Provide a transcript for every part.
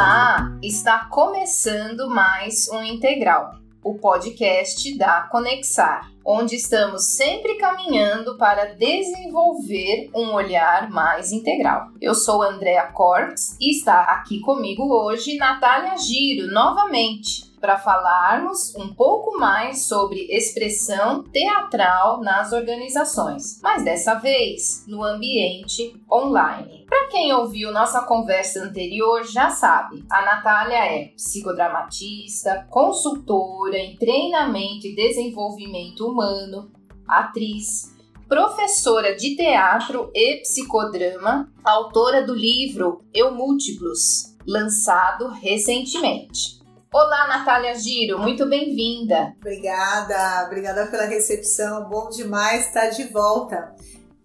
Olá! Está começando mais um Integral, o podcast da Conexar, onde estamos sempre caminhando para desenvolver um olhar mais integral. Eu sou Andrea Cortes e está aqui comigo hoje Natália Giro, novamente para falarmos um pouco mais sobre expressão teatral nas organizações, mas dessa vez no ambiente online. Para quem ouviu nossa conversa anterior já sabe, a Natália é psicodramatista, consultora em treinamento e desenvolvimento humano, atriz, professora de teatro e psicodrama, autora do livro Eu Múltiplos, lançado recentemente. Olá, Natália Giro, muito bem-vinda. Obrigada, obrigada pela recepção. Bom demais estar de volta.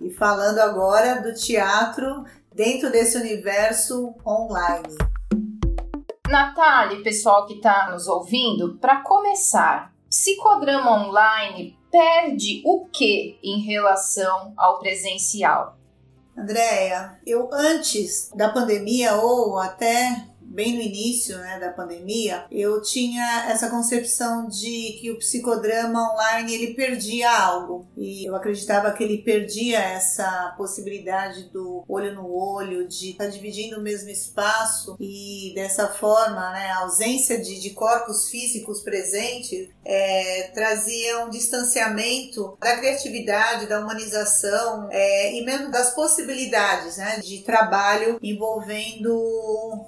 E falando agora do teatro dentro desse universo online. Natália, pessoal que está nos ouvindo, para começar, psicodrama online perde o que em relação ao presencial? Andréia, eu antes da pandemia ou até bem no início né, da pandemia, eu tinha essa concepção de que o psicodrama online ele perdia algo. E eu acreditava que ele perdia essa possibilidade do olho no olho, de estar tá dividindo o mesmo espaço e dessa forma, né, a ausência de, de corpos físicos presentes é, trazia um distanciamento da criatividade, da humanização é, e mesmo das possibilidades né, de trabalho envolvendo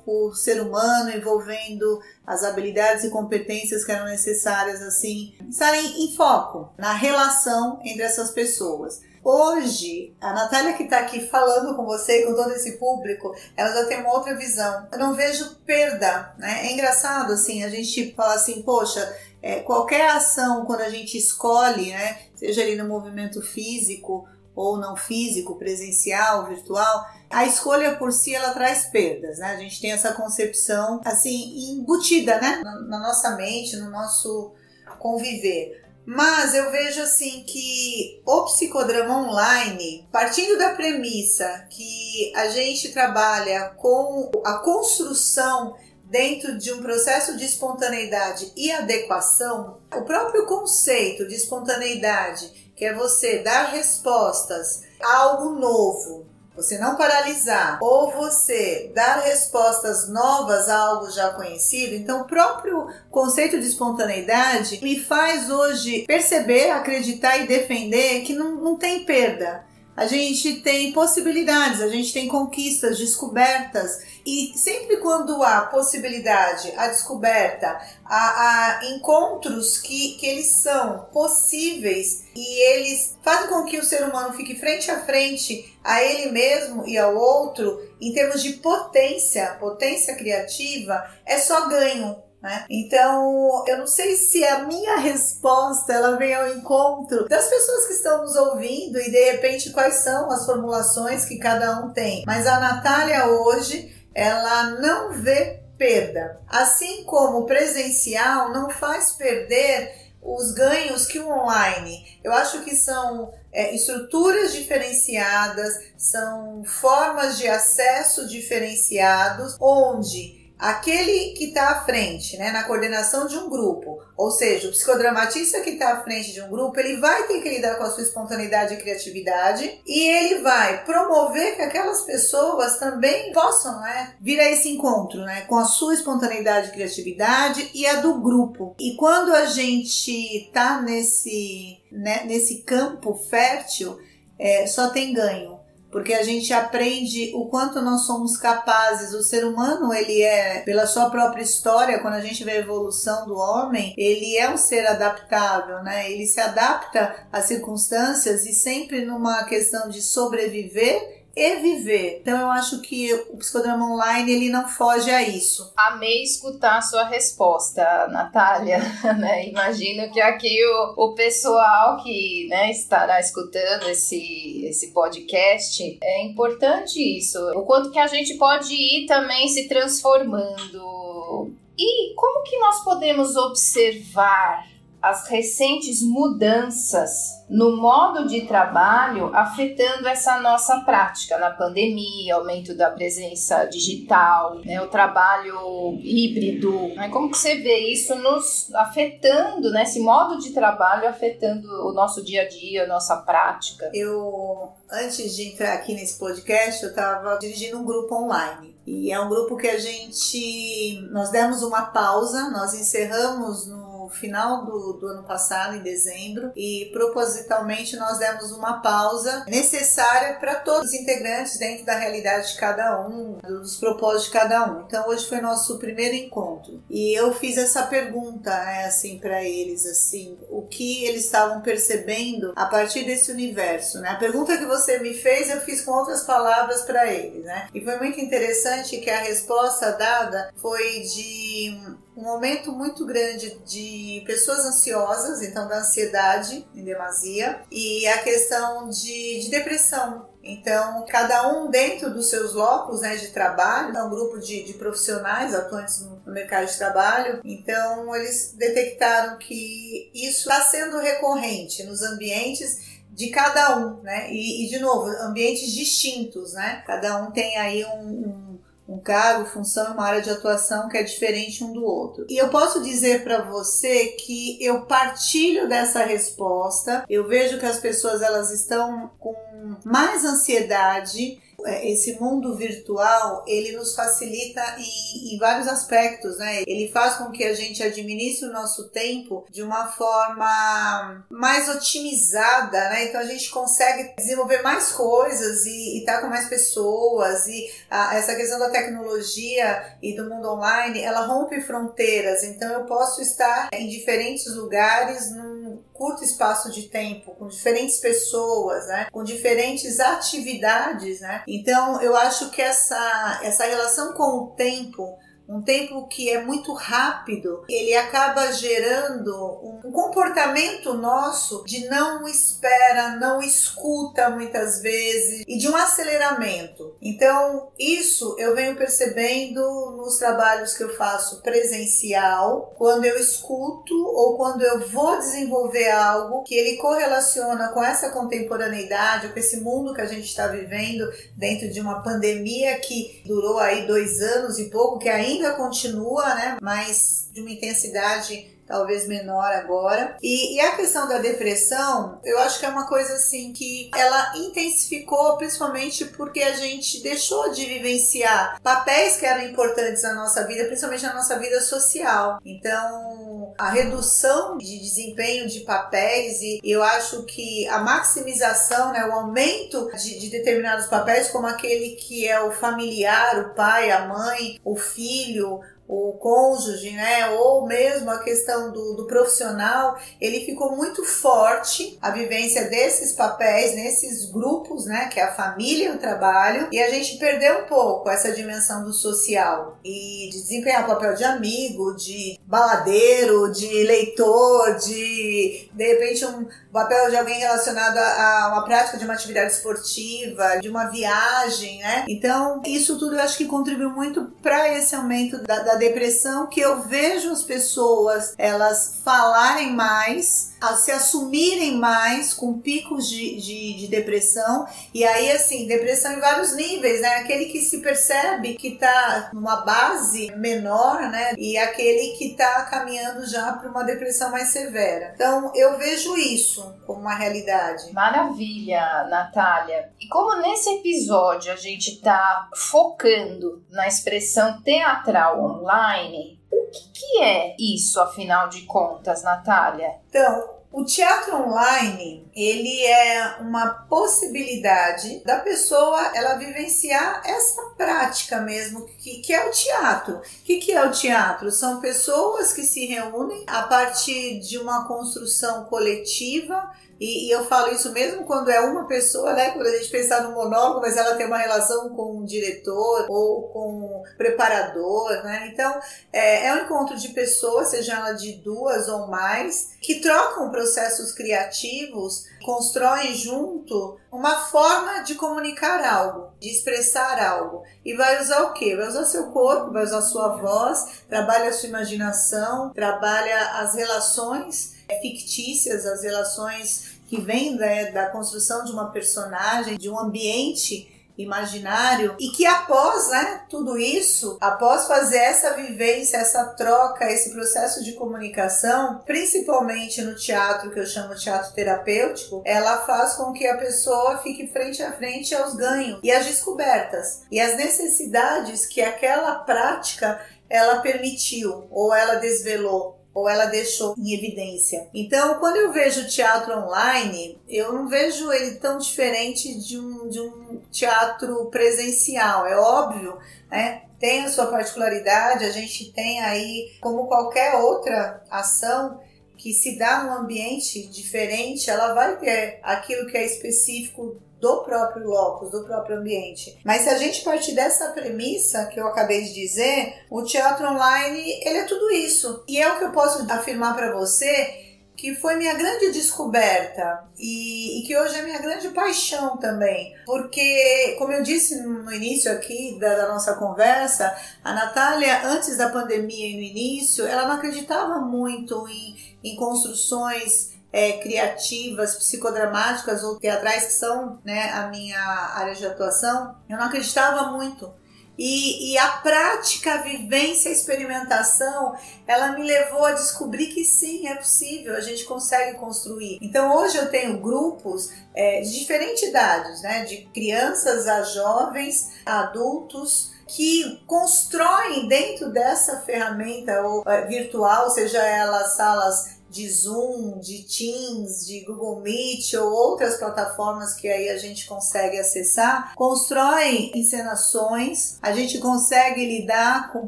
o ser humano, envolvendo as habilidades e competências que eram necessárias, assim, estarem em foco na relação entre essas pessoas. Hoje, a Natália que está aqui falando com você com todo esse público, ela já tem uma outra visão. Eu não vejo perda, né? É engraçado, assim, a gente fala assim, poxa, é, qualquer ação, quando a gente escolhe, né? Seja ali no movimento físico ou não físico, presencial, virtual, a escolha por si ela traz perdas, né? A gente tem essa concepção assim embutida, né, na, na nossa mente, no nosso conviver. Mas eu vejo assim que o psicodrama online, partindo da premissa que a gente trabalha com a construção dentro de um processo de espontaneidade e adequação, o próprio conceito de espontaneidade, que é você dar respostas a algo novo, você não paralisar ou você dar respostas novas a algo já conhecido, então o próprio conceito de espontaneidade me faz hoje perceber, acreditar e defender que não, não tem perda a gente tem possibilidades, a gente tem conquistas, descobertas. E sempre quando há possibilidade, a descoberta, há, há, encontros que, que eles são possíveis e eles fazem com que o ser humano fique frente a frente a ele mesmo e ao outro, em termos de potência, potência criativa, é só ganho. Né? Então, eu não sei se a minha resposta ela vem ao encontro das pessoas que estão nos ouvindo e de repente quais são as formulações que cada um tem. Mas a Natália hoje, ela não vê perda. Assim como o presencial não faz perder os ganhos que o online. Eu acho que são é, estruturas diferenciadas, são formas de acesso diferenciados, onde aquele que está à frente, né, na coordenação de um grupo, ou seja, o psicodramatista que está à frente de um grupo, ele vai ter que lidar com a sua espontaneidade e criatividade e ele vai promover que aquelas pessoas também possam né, vir a esse encontro né, com a sua espontaneidade e criatividade e a do grupo. E quando a gente está nesse, né, nesse campo fértil, é, só tem ganho porque a gente aprende o quanto nós somos capazes. O ser humano, ele é, pela sua própria história, quando a gente vê a evolução do homem, ele é um ser adaptável, né? Ele se adapta às circunstâncias e sempre numa questão de sobreviver e viver. Então eu acho que o psicodrama online ele não foge a isso. Amei escutar a sua resposta, Natália. né? Imagino que aqui o, o pessoal que né, estará escutando esse, esse podcast é importante isso. O quanto que a gente pode ir também se transformando. E como que nós podemos observar as recentes mudanças no modo de trabalho afetando essa nossa prática na pandemia, aumento da presença digital, né, o trabalho híbrido. Né, como que você vê isso nos afetando, né, esse modo de trabalho afetando o nosso dia a dia, a nossa prática? Eu, antes de entrar aqui nesse podcast, eu estava dirigindo um grupo online. E é um grupo que a gente. Nós demos uma pausa, nós encerramos no final do, do ano passado, em dezembro, e propositalmente nós demos uma pausa necessária para todos os integrantes dentro da realidade de cada um, dos propósitos de cada um. Então hoje foi nosso primeiro encontro e eu fiz essa pergunta, né, assim, para eles, assim, o que eles estavam percebendo a partir desse universo, né? A pergunta que você me fez eu fiz com outras palavras para eles, né? E foi muito interessante que a resposta dada foi de um momento muito grande de pessoas ansiosas, então da ansiedade em demasia, e a questão de, de depressão. Então, cada um dentro dos seus locos né, de trabalho, é um grupo de, de profissionais atuantes no, no, mercado de trabalho, então eles detectaram que isso está sendo recorrente nos ambientes de cada um, né? E, e, de novo, ambientes distintos, né? Cada um tem aí um, um um cargo, função, uma área de atuação que é diferente um do outro. E eu posso dizer para você que eu partilho dessa resposta. Eu vejo que as pessoas elas estão com mais ansiedade esse mundo virtual ele nos facilita em, em, vários aspectos, né? Ele faz com que a gente administre o nosso tempo de uma forma mais otimizada, né? Então a gente consegue desenvolver mais coisas e estar tá com mais pessoas e a, essa questão da tecnologia e do mundo online, ela rompe fronteiras. Então eu posso estar em diferentes lugares num curto espaço de tempo, com diferentes pessoas, né? Com diferentes atividades, né? Então, eu acho que essa, essa relação com o tempo um tempo que é muito rápido, ele acaba gerando um comportamento nosso de não espera, não escuta muitas vezes e de um aceleramento. Então, isso eu venho percebendo nos trabalhos que eu faço presencial, quando eu escuto ou quando eu vou desenvolver algo que ele correlaciona com essa contemporaneidade, com esse mundo que a gente está vivendo dentro de uma pandemia que durou aí dois anos e pouco, que ainda ainda continua, né? Mas de uma intensidade talvez menor agora. E, e, a questão da depressão, eu acho que é uma coisa assim que ela intensificou, principalmente porque a gente deixou de vivenciar papéis que eram importantes na nossa vida, principalmente na nossa vida social. Então, a redução de desempenho de papéis e eu acho que a maximização, né, o aumento de, de determinados papéis, como aquele que é o familiar, o pai, a mãe, o filho, o cônjuge, né, ou mesmo a questão do, do profissional, ele ficou muito forte a vivência desses papéis, nesses grupos, né, que é a família e o trabalho, e a gente perdeu um pouco essa dimensão do social e de desempenhar o papel de amigo, de baladeiro, de leitor, de de repente um papel de alguém relacionado a, uma prática de uma atividade esportiva, de uma viagem, né? Então, isso tudo eu acho que contribuiu muito para esse aumento da, da depressão que eu vejo as pessoas elas falarem mais se assumirem mais com picos de, de, de, depressão. E aí assim depressão em vários níveis né? Aquele que se percebe que está numa base menor né? E aquele que está caminhando já para uma depressão mais severa. Então eu vejo isso como uma realidade. Maravilha Natália. E como nesse episódio a gente está focando na expressão teatral online o que, que é isso, afinal de contas, Natália? Então, o teatro online, ele é uma possibilidade da pessoa ela vivenciar essa prática mesmo, que, que é o teatro. O que, que é o teatro? São pessoas que se reúnem a partir de uma construção coletiva e, e, eu falo isso mesmo quando é uma pessoa, né? Quando a gente pensar no monólogo, mas ela tem uma relação com o diretor ou com o preparador, né? Então, é, é um encontro de pessoas, seja ela de duas ou mais, que trocam processos criativos, constroem junto uma forma de comunicar algo, de expressar algo. E vai usar o quê? Vai usar seu corpo, vai usar sua voz, trabalha a sua imaginação, trabalha as relações fictícias, as relações que vêm né, da construção de uma personagem, de um ambiente imaginário e que após né, tudo isso, após fazer essa vivência, essa troca, esse processo de comunicação, principalmente no teatro que eu chamo teatro terapêutico, ela faz com que a pessoa fique frente a frente aos ganhos e às descobertas. E às necessidades que aquela prática ela permitiu ou ela desvelou ou ela deixou em evidência. Então, quando eu vejo teatro online, eu não vejo ele tão diferente de um, de um teatro presencial. É óbvio, né? Tem a sua particularidade, a gente tem aí, como qualquer outra ação, que se dá num ambiente diferente, ela vai ter aquilo que é específico do próprio locus, do próprio ambiente. Mas se a gente partir dessa premissa que eu acabei de dizer, o teatro online, ele é tudo isso. E é o que eu posso afirmar para você que foi minha grande descoberta e, e, que hoje é minha grande paixão também. Porque, como eu disse no início aqui da, da, nossa conversa, a Natália, antes da pandemia e no início, ela não acreditava muito em, em construções é, criativas, psicodramáticas ou teatrais, que são né, a minha área de atuação, eu não acreditava muito. E, e, a prática, a vivência, a experimentação, ela me levou a descobrir que sim, é possível, a gente consegue construir. Então hoje eu tenho grupos é, de diferentes idades, né? de crianças a jovens, a adultos, que constroem dentro dessa ferramenta ou, é, virtual, seja ela salas de Zoom, de Teams, de Google Meet ou outras plataformas que aí a gente consegue acessar, constroem encenações, a gente consegue lidar com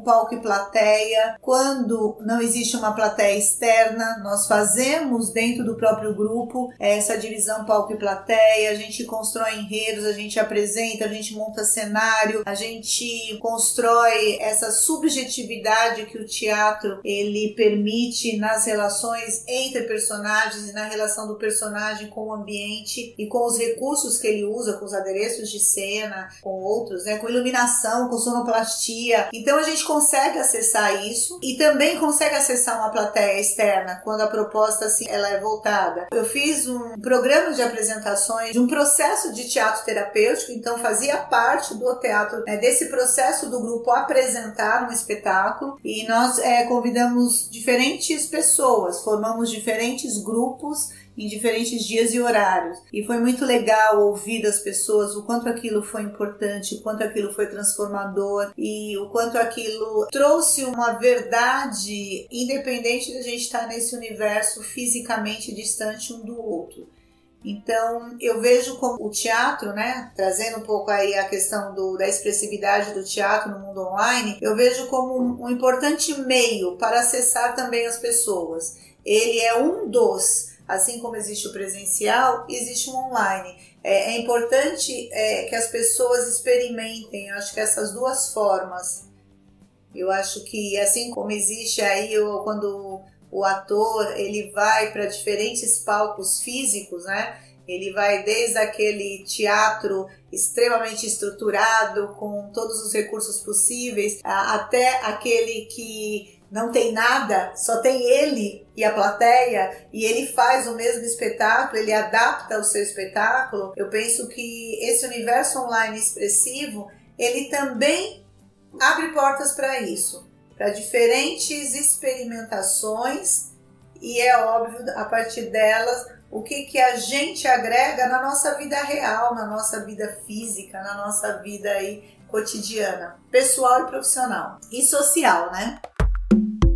palco e plateia. Quando não existe uma plateia externa, nós fazemos dentro do próprio grupo essa divisão palco e plateia, a gente constrói enredos, a gente apresenta, a gente monta cenário, a gente constrói essa subjetividade que o teatro ele permite nas relações entre personagens e na relação do personagem com o ambiente e com os recursos que ele usa, com os adereços de cena, com outros, né, com iluminação, com sonoplastia. Então a gente consegue acessar isso e também consegue acessar uma plateia externa quando a proposta assim ela é voltada. Eu fiz um programa de apresentações de um processo de teatro terapêutico, então fazia parte do teatro né, desse processo do grupo apresentar um espetáculo e nós é, convidamos diferentes pessoas, foram formamos diferentes grupos em diferentes dias e horários. E foi muito legal ouvir das pessoas o quanto aquilo foi importante, o quanto aquilo foi transformador e o quanto aquilo trouxe uma verdade independente de a gente estar nesse universo fisicamente distante um do outro. Então, eu vejo como o teatro, né, trazendo um pouco aí a questão do, da expressividade do teatro no mundo online, eu vejo como um, um importante meio para acessar também as pessoas ele é um dos, assim como existe o presencial, existe o online. É, é importante é, que as pessoas experimentem, eu acho que essas duas formas. Eu acho que assim como existe aí eu, quando o ator ele vai para diferentes palcos físicos, né? Ele vai desde aquele teatro extremamente estruturado, com todos os recursos possíveis, até aquele que não tem nada, só tem ele e a plateia, e ele faz o mesmo espetáculo, ele adapta o seu espetáculo. Eu penso que esse universo online expressivo, ele também abre portas para isso, para diferentes experimentações, e é óbvio, a partir delas, o que, que a gente agrega na nossa vida real, na nossa vida física, na nossa vida aí cotidiana, pessoal e profissional. E social, né?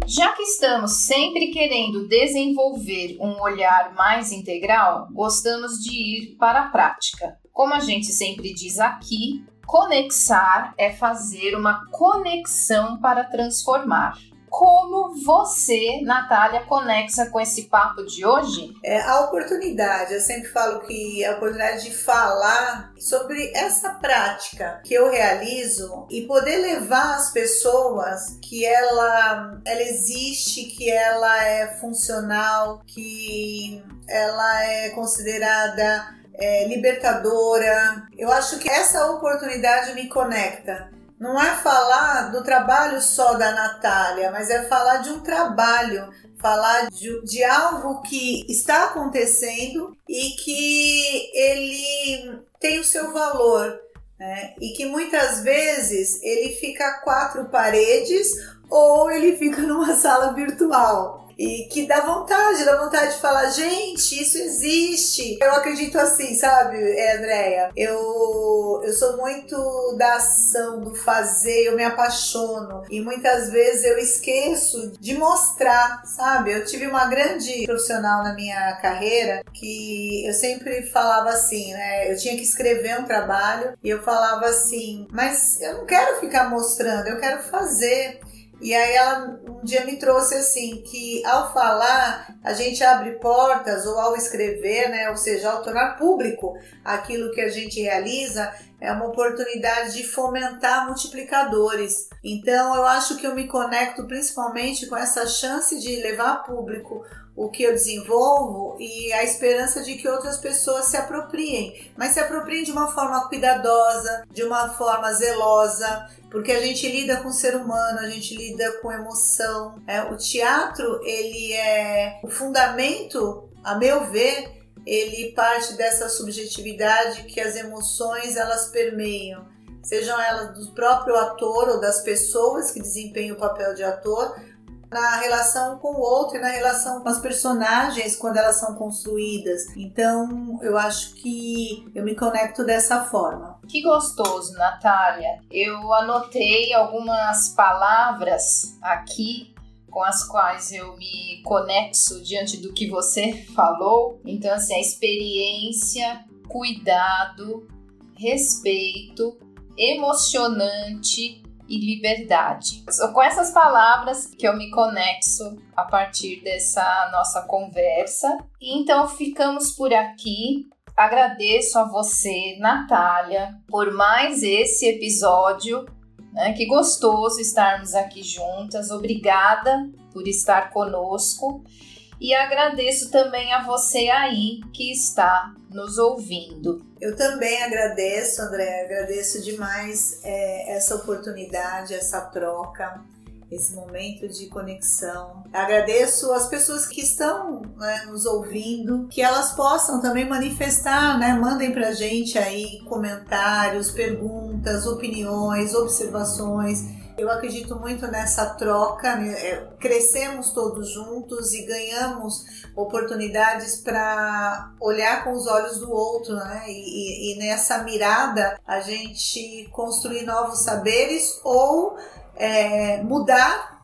Já que estamos sempre querendo desenvolver um olhar mais integral, gostamos de ir para a prática. Como a gente sempre diz aqui, conexar é fazer uma conexão para transformar como você, Natália, conexa com esse papo de hoje? É a oportunidade. Eu sempre falo que a oportunidade de falar sobre essa prática que eu realizo e poder levar as pessoas que ela, ela existe, que ela é funcional, que ela é considerada é, libertadora. Eu acho que essa oportunidade me conecta não é falar do trabalho só da Natália, mas é falar de um trabalho, falar de, de algo que está acontecendo e que ele tem o seu valor. Né? E que muitas vezes ele fica a quatro paredes ou ele fica numa sala virtual e que dá vontade, dá vontade de falar, gente, isso existe. Eu acredito assim, sabe, Andréia? Eu, eu sou muito da ação, do fazer, eu me apaixono e muitas vezes eu esqueço de mostrar, sabe? Eu tive uma grande profissional na minha carreira que eu sempre falava assim, né? Eu tinha que escrever um trabalho e eu falava assim, mas eu não quero ficar mostrando, eu quero fazer. E aí ela um dia me trouxe assim que ao falar a gente abre portas ou ao escrever, né, ou seja, ao tornar público aquilo que a gente realiza, é uma oportunidade de fomentar multiplicadores. Então eu acho que eu me conecto principalmente com essa chance de levar público o que eu desenvolvo e a esperança de que outras pessoas se apropriem, mas se apropriem de uma forma cuidadosa, de uma forma zelosa, porque a gente lida com o ser humano, a gente lida com emoção. É, o teatro, ele é o fundamento, a meu ver, ele parte dessa subjetividade que as emoções elas permeiam, sejam elas do próprio ator ou das pessoas que desempenham o papel de ator, na relação com o outro e na relação com as personagens quando elas são construídas. Então, eu acho que eu me conecto dessa forma. Que gostoso, Natália. Eu anotei algumas palavras aqui com as quais eu me conexo diante do que você falou. Então, assim, a experiência, cuidado, respeito, emocionante, e liberdade. Com essas palavras que eu me conexo a partir dessa nossa conversa. Então ficamos por aqui. Agradeço a você, Natália, por mais esse episódio. Né? Que gostoso estarmos aqui juntas. Obrigada por estar conosco. E agradeço também a você aí que está nos ouvindo. Eu também agradeço, André, agradeço demais é, essa oportunidade, essa troca, esse momento de conexão. Agradeço as pessoas que estão né, nos ouvindo, que elas possam também manifestar, né? Mandem pra gente aí comentários, perguntas, opiniões, observações eu acredito muito nessa troca, né? É, crescemos todos juntos e ganhamos oportunidades para olhar com os olhos do outro, né? E, e, e, nessa mirada a gente construir novos saberes ou é, mudar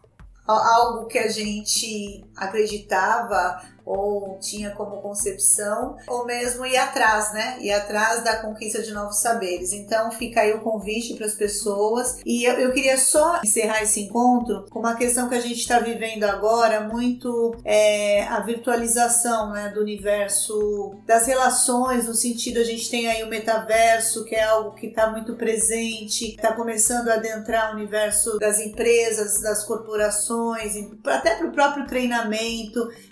algo que a gente acreditava ou tinha como concepção, ou mesmo ir atrás, né? Ir atrás da conquista de novos saberes. Então fica aí o convite para as pessoas. E eu, eu, queria só encerrar esse encontro com uma questão que a gente está vivendo agora, muito é, a virtualização né, do universo das relações, no sentido a gente tem aí o metaverso, que é algo que está muito presente, está começando a adentrar o universo das empresas, das corporações, até para o próprio treinamento.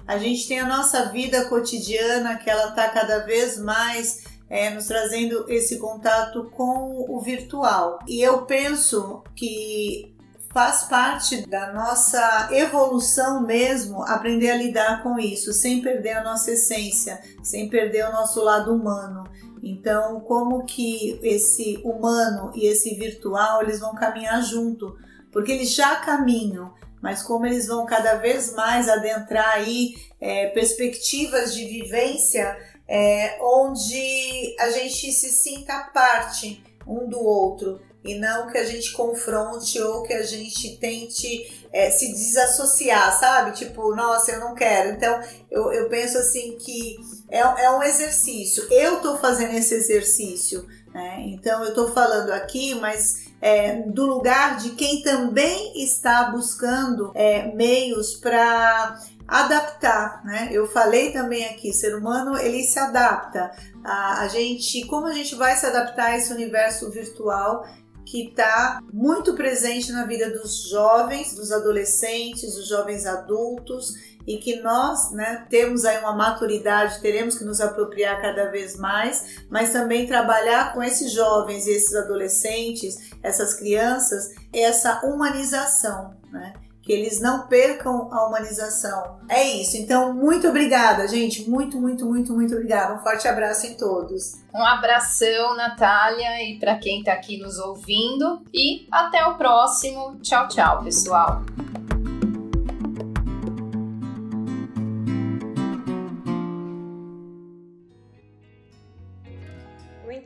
A gente tem a nossa vida cotidiana, que ela está cada vez mais é, nos trazendo esse contato com o virtual. E eu penso que faz parte da nossa evolução mesmo aprender a lidar com isso, sem perder a nossa essência, sem perder o nosso lado humano. Então, como que esse humano e esse virtual eles vão caminhar junto? Porque eles já caminham, mas como eles vão cada vez mais adentrar aí é, perspectivas de vivência é, onde a gente se sinta parte um do outro e não que a gente confronte ou que a gente tente é, se desassociar, sabe? Tipo, nossa, eu não quero. Então, eu, eu penso assim que é, é um exercício. Eu tô fazendo esse exercício, né? Então, eu tô falando aqui, mas é, do lugar de quem também está buscando é, meios para adaptar, né? Eu falei também aqui, ser humano ele se adapta. A, a gente, como a gente vai se adaptar a esse universo virtual que está muito presente na vida dos jovens, dos adolescentes, dos jovens adultos e que nós né, temos aí uma maturidade, teremos que nos apropriar cada vez mais, mas também trabalhar com esses jovens e esses adolescentes, essas crianças, essa humanização, né? que eles não percam a humanização. É isso. Então, muito obrigada, gente. Muito, muito, muito, muito obrigada. Um forte abraço em todos. Um abração, Natália, e para quem está aqui nos ouvindo. E até o próximo. Tchau, tchau, pessoal.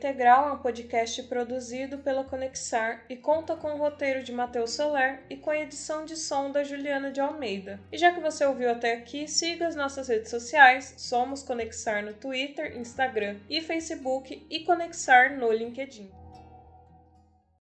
Integral é um podcast produzido pela Conexar e conta com o roteiro de Matheus Soler e com a edição de som da Juliana de Almeida. E já que você ouviu até aqui, siga as nossas redes sociais, somos Conexar no Twitter, Instagram e Facebook e Conexar no LinkedIn.